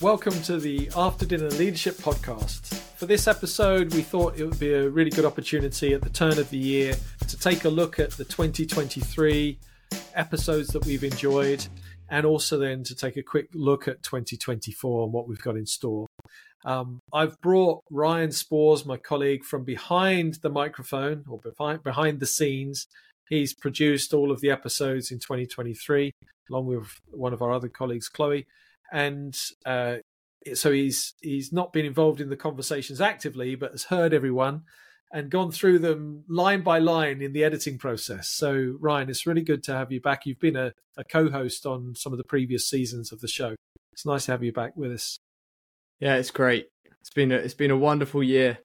Welcome to the After Dinner Leadership Podcast. For this episode, we thought it would be a really good opportunity at the turn of the year to take a look at the 2023 episodes that we've enjoyed and also then to take a quick look at 2024 and what we've got in store. Um, I've brought Ryan Spoors, my colleague, from behind the microphone or behind, behind the scenes. He's produced all of the episodes in 2023, along with one of our other colleagues, Chloe and uh, so he's he's not been involved in the conversations actively, but has heard everyone and gone through them line by line in the editing process. So Ryan, it's really good to have you back. You've been a, a co-host on some of the previous seasons of the show. It's nice to have you back with us. Yeah, it's great. It's been a, it's been a wonderful year.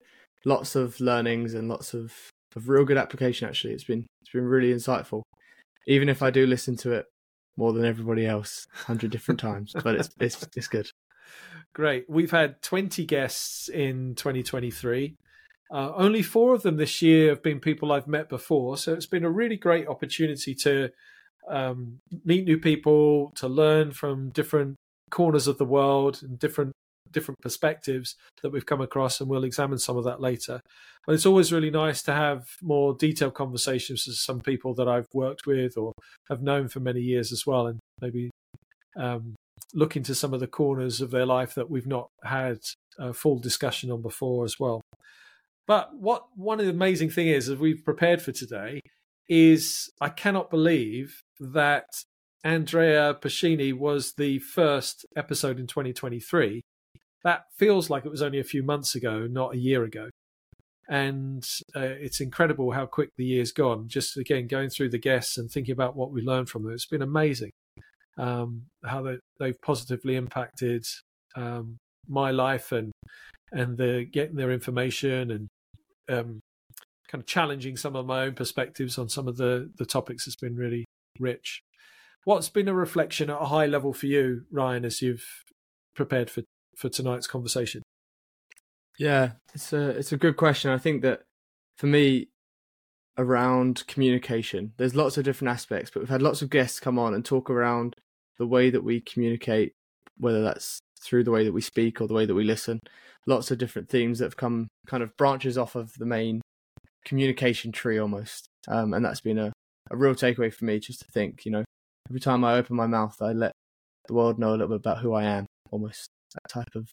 Lots of learnings and lots of, of real good application. Actually, it's been it's been really insightful. Even if I do listen to it more than everybody else, hundred different times. But it's it's it's good. Great. We've had twenty guests in 2023. Uh, only four of them this year have been people I've met before, so it's been a really great opportunity to um, meet new people, to learn from different corners of the world and different different perspectives that we've come across, and we'll examine some of that later. But it's always really nice to have more detailed conversations with some people that I've worked with or have known for many years as well, and maybe um, look into some of the corners of their life that we've not had a full discussion on before as well. But what one of the amazing thing is, as we've prepared for today, is I cannot believe that Andrea Pacini was the first episode in 2023 that feels like it was only a few months ago, not a year ago. And uh, it's incredible how quick the year's gone. Just again, going through the guests and thinking about what we learned from them, it's been amazing um, how they, they've positively impacted um, my life and and the getting their information and um, kind of challenging some of my own perspectives on some of the the topics has been really rich. What's been a reflection at a high level for you, Ryan, as you've prepared for for tonight's conversation? Yeah, it's a it's a good question. I think that for me, around communication, there's lots of different aspects, but we've had lots of guests come on and talk around the way that we communicate, whether that's through the way that we speak or the way that we listen. Lots of different themes that have come kind of branches off of the main communication tree almost. Um, and that's been a, a real takeaway for me just to think, you know, every time I open my mouth, I let the world know a little bit about who I am almost that type of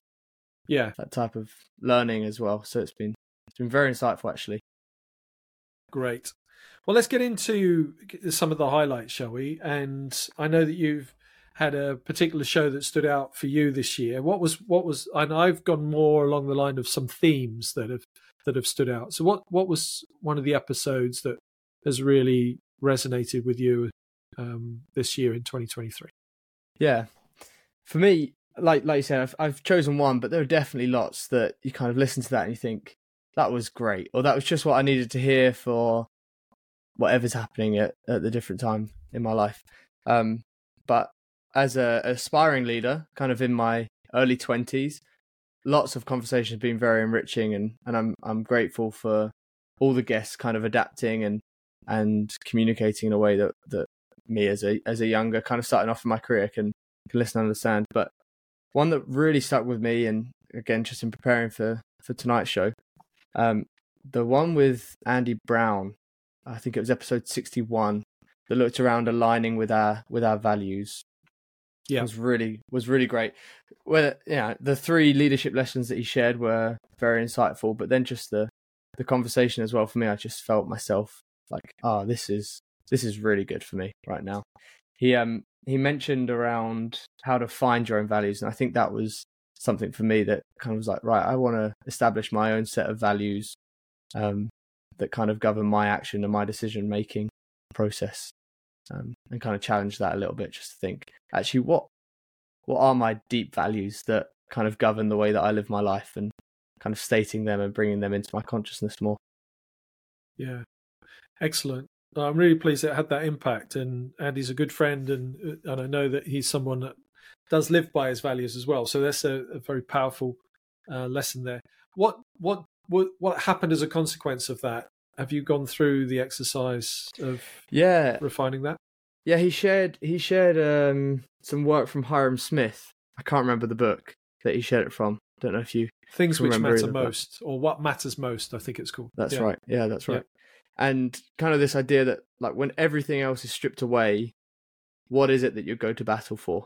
yeah that type of learning as well. So it's been it's been very insightful actually. Great. Well, let's get into some of the highlights, shall we? And I know that you've had a particular show that stood out for you this year. What was what was? And I've gone more along the line of some themes that have that have stood out. So, what what was one of the episodes that has really resonated with you um, this year in 2023? Yeah, for me, like like you said, I've, I've chosen one, but there are definitely lots that you kind of listen to that and you think that was great, or that was just what I needed to hear for whatever's happening at, at the different time in my life. Um, but as a aspiring leader, kind of in my early twenties, lots of conversations have been very enriching, and and I'm I'm grateful for all the guests kind of adapting and and communicating in a way that that me as a as a younger kind of starting off in my career can can listen and understand. But one that really stuck with me, and again, just in preparing for for tonight's show, um, the one with Andy Brown, I think it was episode sixty one, that looked around aligning with our with our values. Yeah, was really was really great. Well, yeah, the three leadership lessons that he shared were very insightful, but then just the the conversation as well for me, I just felt myself like, oh, this is this is really good for me right now. He um he mentioned around how to find your own values, and I think that was something for me that kind of was like, right, I want to establish my own set of values um, that kind of govern my action and my decision making process, um, and kind of challenge that a little bit, just to think, actually, what what are my deep values that kind of govern the way that I live my life, and kind of stating them and bringing them into my consciousness more. Yeah, excellent. I'm really pleased it had that impact, and Andy's a good friend, and uh, and I know that he's someone that does live by his values as well. So that's a, a very powerful uh, lesson there. What, what what what happened as a consequence of that? Have you gone through the exercise of yeah refining that? Yeah, he shared he shared um, some work from Hyrum Smith. I can't remember the book, that he shared it from. Don't know if you things which matter most, or what matters most. I think it's called. That's Yeah. right. Yeah, that's right. And kind of this idea that like when everything else is stripped away, what is it that you go to battle for?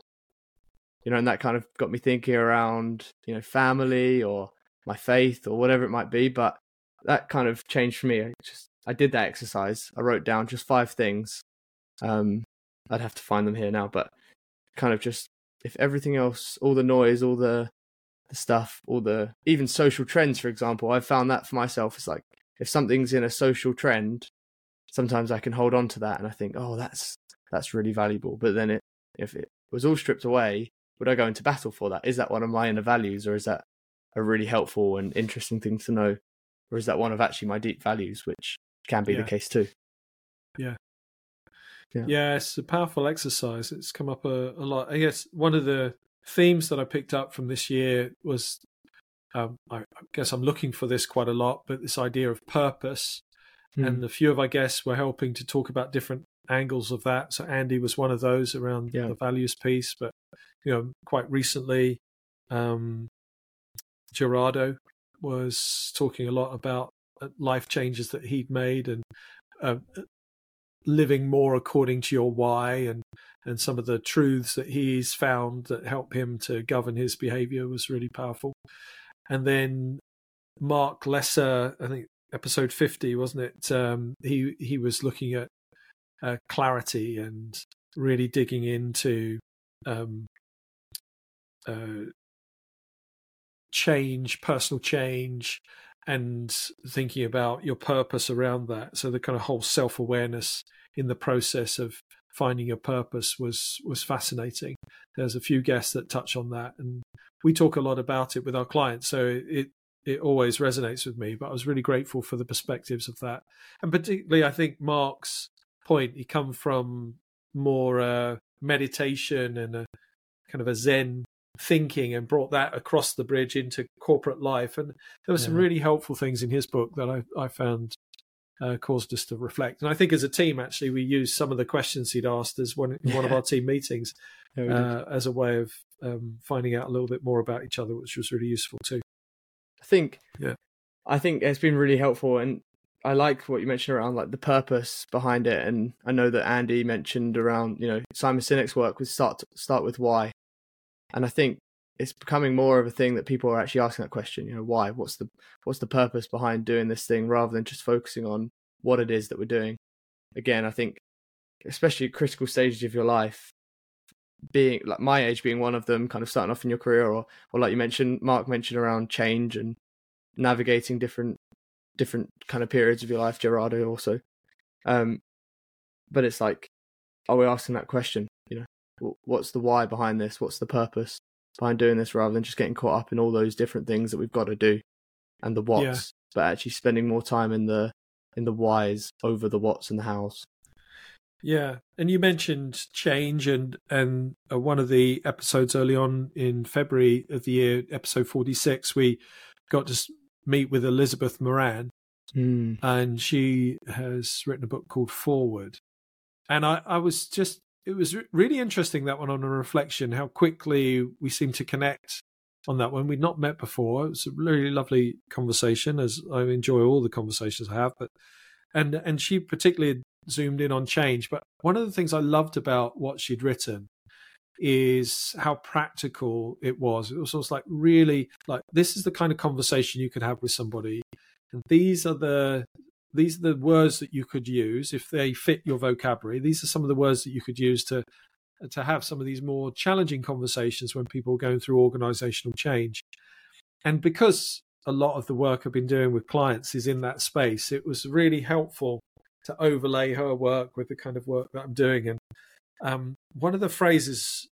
You know, and that kind of got me thinking around, you know, family or my faith or whatever it might be. But that kind of changed for me. I just I did that exercise. I wrote down just five things. Um I'd have to find them here now, but kind of just if everything else, all the noise, all the the stuff, all the even social trends, for example, I've found that for myself. It's like if something's in a social trend, sometimes I can hold on to that and I think, oh, that's that's really valuable. But then it, if it was all stripped away, would I go into battle for that? Is that one of my inner values, or is that a really helpful and interesting thing to know, or is that one of actually my deep values, which can be Yeah. the case too? Yeah. Yeah, it's a powerful exercise. It's come up a, a lot. I guess one of the themes that I picked up from this year was um, I, I guess I'm looking for this quite a lot, but this idea of purpose. Hmm. And a few of our guests were helping to talk about different angles of that. So Andy was one of those around Yeah. the values piece, but you know, quite recently, um, Gerardo was talking a lot about uh, life changes that he'd made and uh, living more according to your why and and some of the truths that he's found that help him to govern his behavior was really powerful and then Marc Lesser i think episode 50 wasn't it? Um he he was looking at uh, clarity and really digging into um uh change personal change and thinking about your purpose around that. So the kind of whole self-awareness in the process of finding your purpose was was fascinating. There's a few guests that touch on that and we talk a lot about it with our clients so it it always resonates with me but i was really grateful for the perspectives of that. And particularly i think Marc's point he come from more uh, meditation and a kind of a zen thinking and brought that across the bridge into corporate life. And there were some really helpful things in his book that i, I found uh, caused us to reflect. And I think as a team, actually, we used some of the questions he'd asked as one in one of our team meetings Yeah, uh, as a way of um, finding out a little bit more about each other, which was really useful too. I think Yeah. I think it's been really helpful and I like what you mentioned around like the purpose behind it and I know that Andy mentioned around, you know, Simon Sinek's work was start start with why. And I think it's becoming more of a thing that people are actually asking that question, you know, why? What's the what's the purpose behind doing this thing rather than just focusing on what it is that we're doing. Again, I think especially at critical stages of your life, being like my age being one of them, kind of starting off in your career or or like you mentioned, Marc mentioned around change and navigating different different kind of periods of your life, Gerardo also. Um but it's like are we asking that question, you know? What's the why behind this? What's the purpose behind doing this rather than just getting caught up in all those different things that we've got to do and the what's, Yeah. but actually spending more time in the in the whys over the what's and the hows. Yeah, and you mentioned change, and and uh, one of the episodes early on in February of the year, episode forty six, we got to meet with Elizabeth Moran, Mm. and she has written a book called Forward. And I, I was just, it was re- really interesting that one on a reflection, how quickly we seem to connect on that one. We'd not met before. It was a really lovely conversation, as I enjoy all the conversations I have. But and and she particularly zoomed in on change. But one of the things I loved about what she'd written is how practical it was. It was almost like really like this is the kind of conversation you could have with somebody and these are the these are the words that you could use if they fit your vocabulary these are some of the words that you could use to to have some of these more challenging conversations when people are going through organizational change and because a lot of the work i've been doing with clients is in that space it was really helpful to overlay her work with the kind of work that i'm doing and um, one of the phrases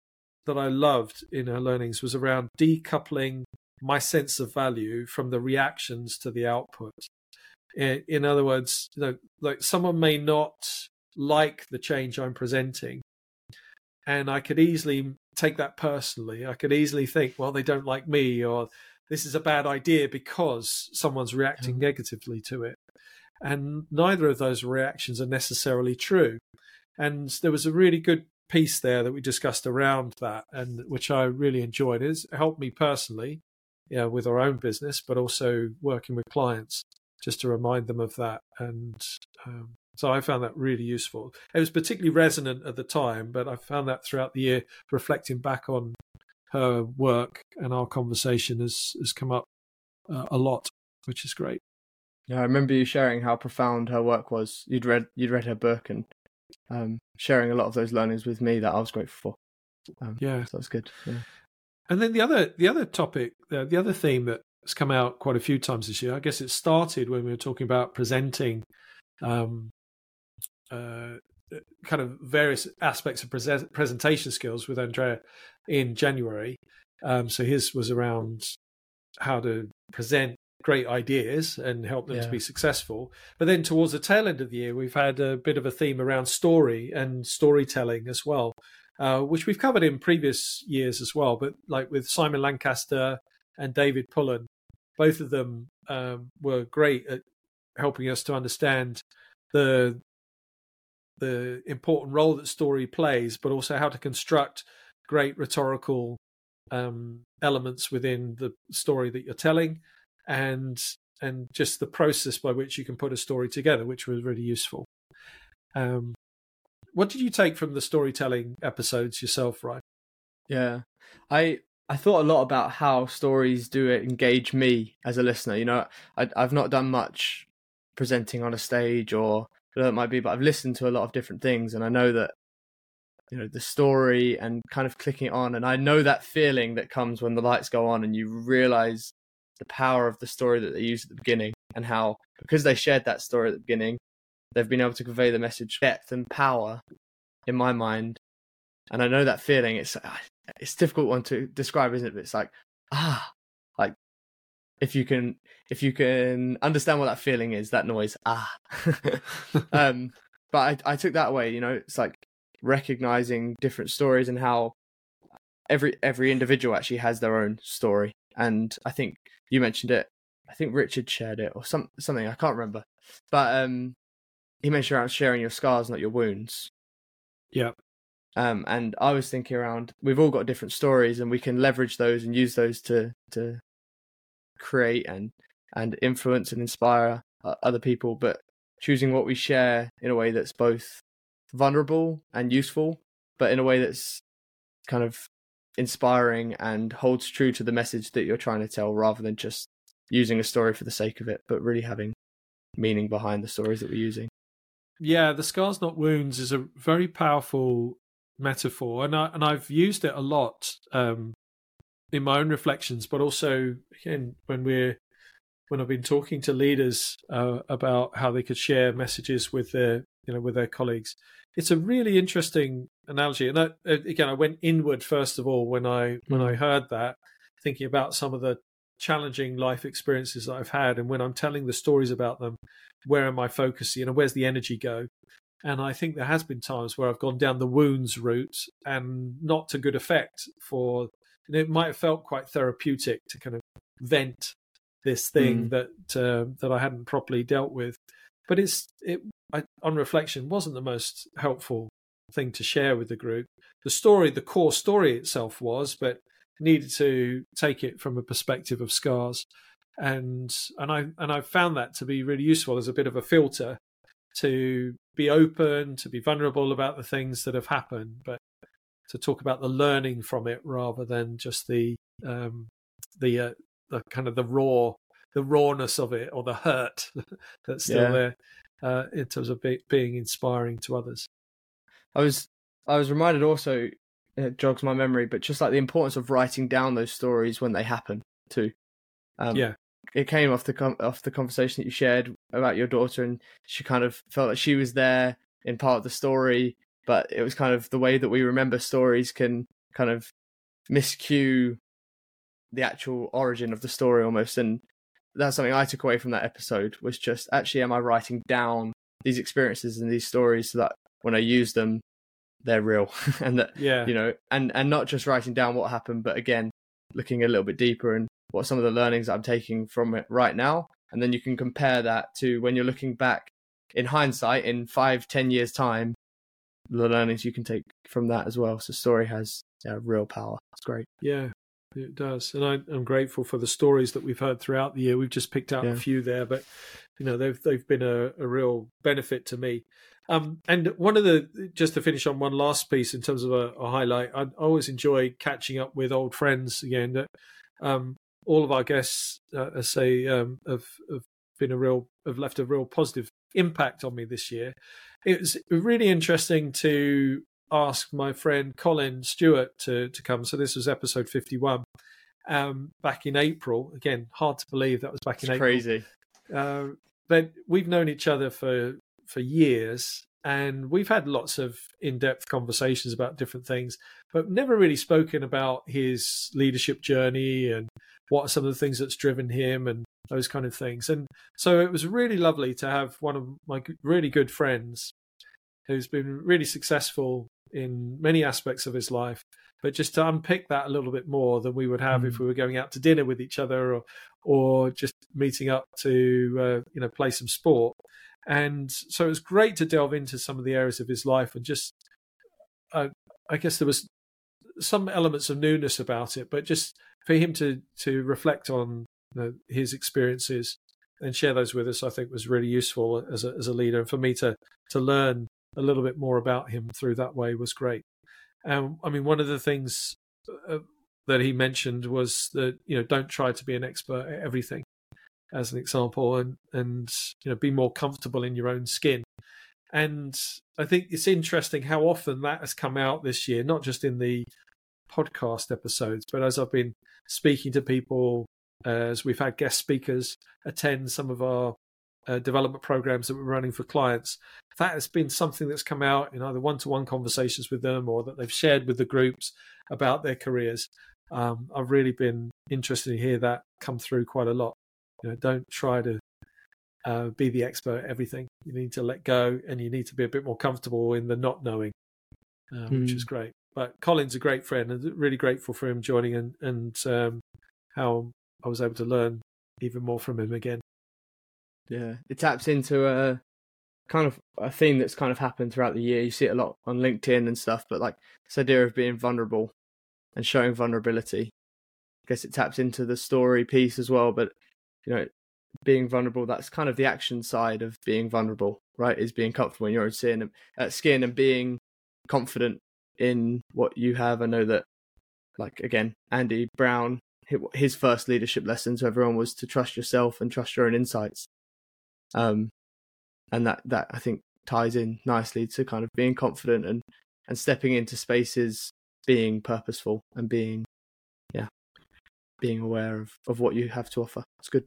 that i loved in her learnings was around decoupling my sense of value from the reactions to the output. In, in other words, you know, like someone may not like the change I'm presenting, and I could easily take that personally. I could easily think, well, they don't like me, or this is a bad idea because someone's reacting negatively to it. And neither of those reactions are necessarily true. And there was a really good piece there that we discussed around that, and which I really enjoyed. It's helped me personally, yeah, with our own business, but also working with clients just to remind them of that. And um, so I found that really useful. It was particularly resonant at the time, but I found that throughout the year, reflecting back on her work and our conversation has has come up uh, a lot, which is great. Yeah, I remember you sharing how profound her work was. You'd read you'd read her book and um, sharing a lot of those learnings with me that I was grateful for. Um, yeah, so that's good. Yeah. And then the other the other topic, uh, the other theme that has come out quite a few times this year. I guess it started when we were talking about presenting, um, uh, kind of various aspects of present, presentation skills with Andrea in January. Um, so his was around how to present great ideas and help them yeah. to be successful. But then towards the tail end of the year, we've had a bit of a theme around story and storytelling as well, uh, which we've covered in previous years as well. But like with Simon Lancaster and David Pullen, both of them um, were great at helping us to understand the the important role that story plays, but also how to construct great rhetorical um, elements within the story that you're telling, and and just the process by which you can put a story together, which was really useful. Um, what did you take from the storytelling episodes yourself, Ryan? Yeah, I I thought a lot about how stories do it engage me as a listener. You know, I, I've not done much presenting on a stage or whatever it might be, but I've listened to a lot of different things, and I know that you know the story and kind of clicking on and i know that feeling that comes when the lights go on and you realize the power of the story that they used at the beginning and how because they shared that story at the beginning they've been able to convey the message depth and power in my mind. And i know that feeling. It's it's difficult one to describe isn't it? But it's like ah like if you can if you can understand what that feeling is that noise ah. Um but I, I took that away you know? It's like recognizing different stories and how every every individual actually has their own story. And I think you mentioned it. I think Richard shared it or some something. I can't remember, but um, he mentioned around sharing your scars, not your wounds. Yeah. Um, and I was thinking around we've all got different stories, and we can leverage those and use those to to create and and influence and inspire uh, other people. But choosing what we share in a way that's both vulnerable and useful, but in a way that's kind of inspiring and holds true to the message that you're trying to tell rather than just using a story for the sake of it, but really having meaning behind the stories that we're using. Yeah, the scars not wounds is a very powerful metaphor, and I and I've used it a lot um, in my own reflections, but also again when we're when I've been talking to leaders uh, about how they could share messages with their you know with their colleagues it's a really interesting analogy. And I, again, I went inward first of all when I when I heard that, thinking about some of the challenging life experiences that I've had, and when I'm telling the stories about them, where am I focusing? You know, where's the energy go? And I think there has been times where I've gone down the wounds route and not to good effect. For it might have felt quite therapeutic to kind of vent this thing mm. that uh, that I hadn't properly dealt with. But it's it I, on reflection, wasn't the most helpful thing to share with the group. The story, the core story itself was, but needed to take it from a perspective of scars, and and I and I found that to be really useful as a bit of a filter to be open, to be vulnerable about the things that have happened, but to talk about the learning from it rather than just the um, the uh, the kind of the raw the rawness of it or the hurt that's still yeah. there uh, in terms of be- being inspiring to others. I was I was reminded also it jogs my memory, but just like the importance of writing down those stories when they happen too. Um, yeah, it came off the com- off the conversation that you shared about your daughter, and she kind of felt like she was there in part of the story, but it was kind of the way that we remember stories can kind of miscue the actual origin of the story almost, and that's something I took away from that episode was just actually am I writing down these experiences and these stories so that when I use them they're real and that yeah you know and and not just writing down what happened but again looking a little bit deeper and what some of the learnings I'm taking from it right now and then you can compare that to when you're looking back in hindsight in five ten years time the learnings you can take from that as well. So story has yeah, real power. It's great. Yeah, it does, and I, am grateful for the stories that we've heard throughout the year. We've just picked out yeah. a few there, but you know they've they've been a, a real benefit to me. Um, and one of the just to finish on one last piece in terms of a, a highlight, I always enjoy catching up with old friends again. That um, all of our guests, uh, I say, um, have, have been a real have left a real positive impact on me this year. It was really interesting to ask my friend Colin Stewart to to come. So this was episode fifty one. Um, back in April, again, hard to believe that was back in it's April. Crazy, uh, but we've known each other for for years, and we've had lots of in depth conversations about different things, but never really spoken about his leadership journey and what are some of the things that's driven him and those kind of things. And so it was really lovely to have one of my really good friends who's been really successful in many aspects of his life. But just to unpick that a little bit more than we would have mm. if we were going out to dinner with each other or or just meeting up to uh, you know play some sport. And so it was great to delve into some of the areas of his life and just uh, I guess there was some elements of newness about it, but just for him to to reflect on you know, his experiences and share those with us, I think was really useful as a as a leader, and for me to to learn a little bit more about him through that way was great. Um, I mean, one of the things uh, that he mentioned was that you know don't try to be an expert at everything, as an example, and and you know be more comfortable in your own skin. And I think it's interesting how often that has come out this year, not just in the podcast episodes, but as I've been speaking to people, as we've had guest speakers attend some of our uh, development programs that we're running for clients, that has been something that's come out in either one-to-one conversations with them or that they've shared with the groups about their careers. Um, I've really been interested to hear that come through quite a lot. You know, don't try to uh, be the expert at everything. You need to let go, and you need to be a bit more comfortable in the not knowing, uh, mm. which is hmm. great. But Colin's a great friend, and really grateful for him joining, and and um, how I was able to learn even more from him again. Yeah, it taps into a kind of a theme that's kind of happened throughout the year. You see it a lot on LinkedIn and stuff, but like this idea of being vulnerable and showing vulnerability. I guess it taps into the story piece as well, but you know, being vulnerable, that's kind of the action side of being vulnerable, right? Is being comfortable in your own skin and, uh, skin and being confident in what you have. I know that, like, again, Andy Brown, his first leadership lesson to everyone was to trust yourself and trust your own insights. Um, and that that I think ties in nicely to kind of being confident and and stepping into spaces, being purposeful and being, yeah, being aware of of what you have to offer. It's good.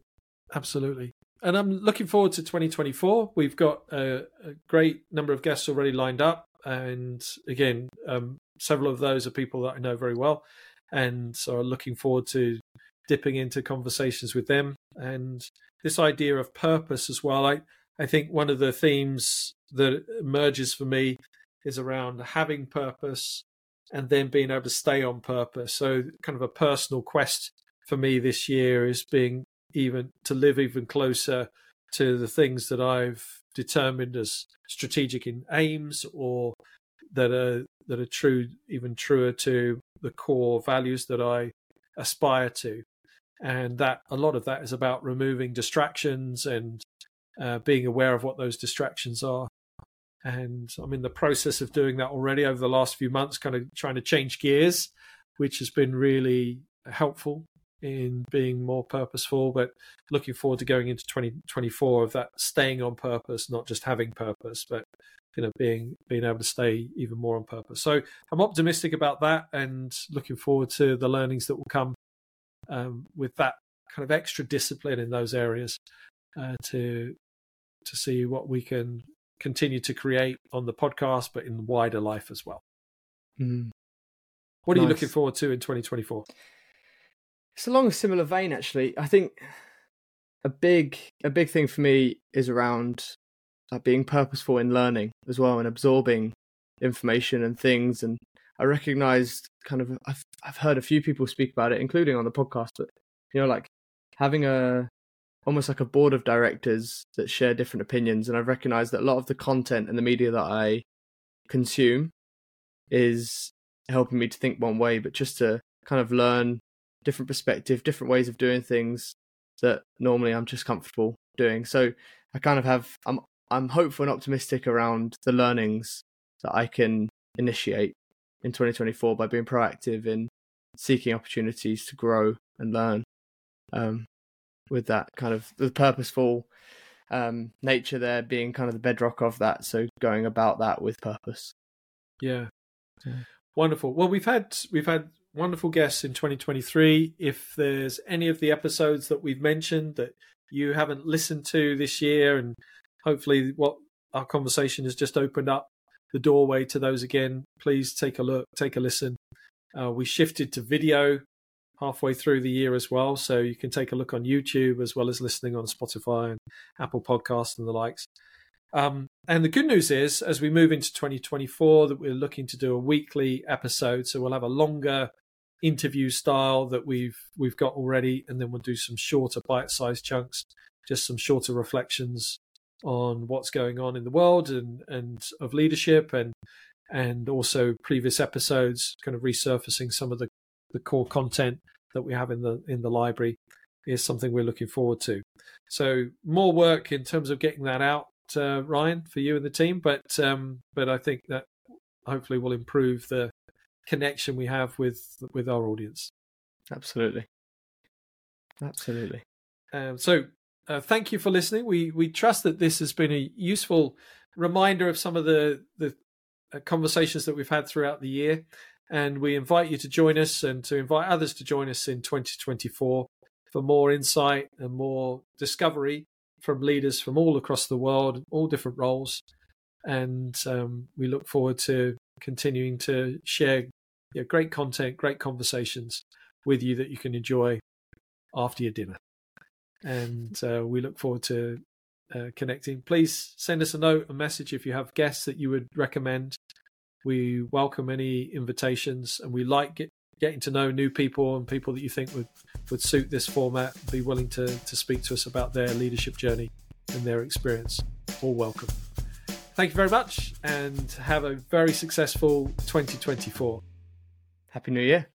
Absolutely. And I'm looking forward to 2024. We've got a, a great number of guests already lined up. And again, um, several of those are people that I know very well. And so I'm looking forward to dipping into conversations with them. And this idea of purpose as well. I, I think one of the themes that emerges for me is around having purpose and then being able to stay on purpose. So, kind of a personal quest for me this year is being even to live even closer to the things that I've determined as strategic in aims or that are that are true even truer to the core values that I aspire to and that a lot of that is about removing distractions and uh, being aware of what those distractions are. And i'm in the process of doing that already over the last few months kind of trying to change gears which has been really helpful in being more purposeful but looking forward to going into 2024 of that staying on purpose not just having purpose but you know being being able to stay even more on purpose. So i'm optimistic about that and looking forward to the learnings that will come um, with that kind of extra discipline in those areas uh, to to see what we can continue to create on the podcast, but in wider life as well. Mm. What are you looking forward to in 2024? It's along a similar vein, actually. I think a big a big thing for me is around like being purposeful in learning as well and absorbing information and things and I recognized kind of I've I've heard a few people speak about it, including on the podcast, but you know, like having a almost like a board of directors that share different opinions, and I've recognized that a lot of the content and the media that I consume is helping me to think one way, but just to kind of learn different perspective, different ways of doing things that normally I'm just comfortable doing. So I kind of have I'm I'm hopeful and optimistic around the learnings that I can initiate in 2024 by being proactive in seeking opportunities to grow and learn. Um, with that kind of the purposeful um, nature there being kind of the bedrock of that. So going about that with purpose. Yeah. yeah. Wonderful. Well, we've had we've had wonderful guests in 2023. If there's any of the episodes that we've mentioned that you haven't listened to this year, and hopefully what our conversation has just opened up the doorway to those again, please take a look, take a listen. Uh, we shifted to video halfway through the year as well, so you can take a look on YouTube as well as listening on Spotify and Apple Podcasts and the likes. Um, and the good news is, as we move into 2024, that we're looking to do a weekly episode, so we'll have a longer interview style that we've we've got already, and then we'll do some shorter bite-sized chunks, just some shorter reflections on what's going on in the world and and of leadership and and also previous episodes, kind of resurfacing some of the the core content that we have in the in the library is something we're looking forward to. So more work in terms of getting that out uh, Ryan, for you and the team. But um, but I think that hopefully will improve the connection we have with with our audience. Absolutely, absolutely. Um, so uh, thank you for listening. We we trust that this has been a useful reminder of some of the the uh, conversations that we've had throughout the year, and we invite you to join us and to invite others to join us in 2024 for more insight and more discovery from leaders from all across the world, all different roles. And um, we look forward to continuing to share you know, great content, great conversations with you that you can enjoy after your dinner. And uh, we look forward to uh, connecting. Please send us a note, a message if you have guests that you would recommend. We welcome any invitations and we like get, getting to know new people and people that you think would, would suit this format, be willing to, to speak to us about their leadership journey and their experience. All welcome. Thank you very much and have a very successful 2024. Happy New Year.